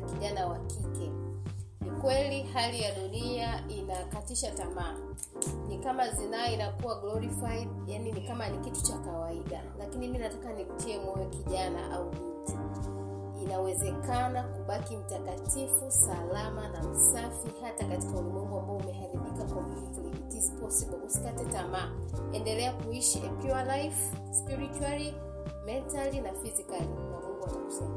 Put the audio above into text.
kijana wa kike. Ni kweli hali ya dunia inakatisha tamaa. Ni kama zinaa inakuwa glorified yani ni kama ni kitu cha kawaida. Lakini mi nataka nikutie moyo kijana au binti. Inawezekana kubaki mtakatifu salama na msafi hata katika ulimwengu ambao umeharibika completely. It is possible. Usikate tamaa. Endelea kuishi a pure life spiritually mentally na physically. Na mungu atakusaidia